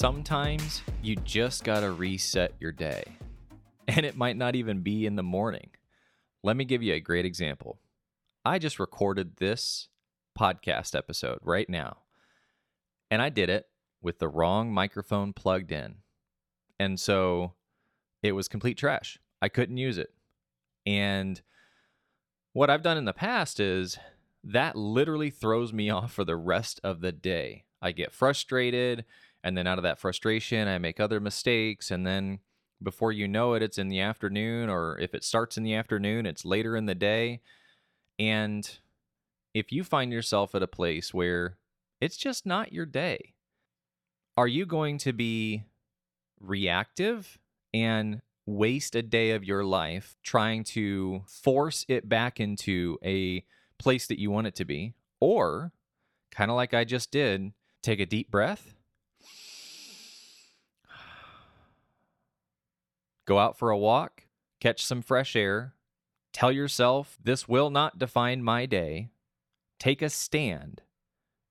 Sometimes you just gotta reset your day, and it might not even be in the morning. Let me give you a great example. I just recorded this podcast episode right now, and I did it with the wrong microphone plugged in. And so it was complete trash. I couldn't use it. And what I've done in the past is that literally throws me off for the rest of the day. I get frustrated, and then out of that frustration, I make other mistakes. And then before you know it, it's in the afternoon, or if it starts in the afternoon, it's later in the day. And if you find yourself at a place where it's just not your day, are you going to be reactive and waste a day of your life trying to force it back into a place that you want it to be? Or, kind of like I just did, take a deep breath, go out for a walk, catch some fresh air, tell yourself, this will not define my day, take a stand,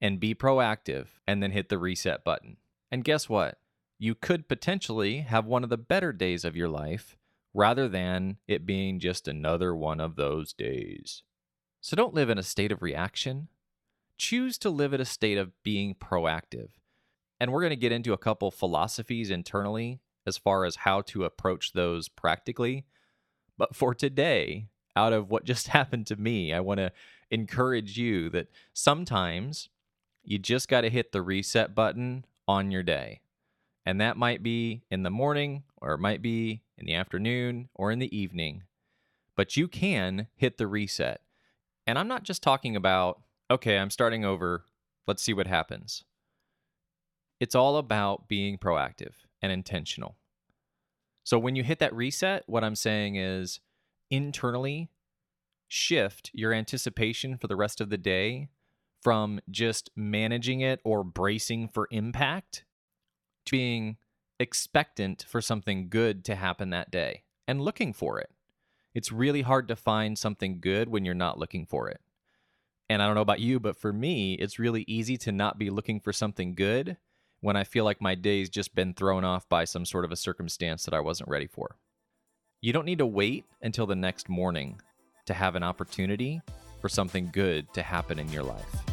and be proactive, and then hit the reset button. And guess what? You could potentially have one of the better days of your life rather than it being just another one of those days. So don't live in a state of reaction. Choose to live in a state of being proactive. And we're going to get into a couple philosophies internally as far as how to approach those practically. But for today, out of what just happened to me, I want to encourage you that sometimes you just got to hit the reset button on your day. And that might be in the morning, or it might be in the afternoon, or in the evening. But you can hit the reset. And I'm not just talking about, okay, I'm starting over. Let's see what happens. It's all about being proactive and intentional. So when you hit that reset, what I'm saying is internally shift your anticipation for the rest of the day from just managing it or bracing for impact to being expectant for something good to happen that day and looking for it. It's really hard to find something good when you're not looking for it. And I don't know about you, but for me, it's really easy to not be looking for something good when I feel like my day's just been thrown off by some sort of a circumstance that I wasn't ready for. You don't need to wait until the next morning to have an opportunity for something good to happen in your life.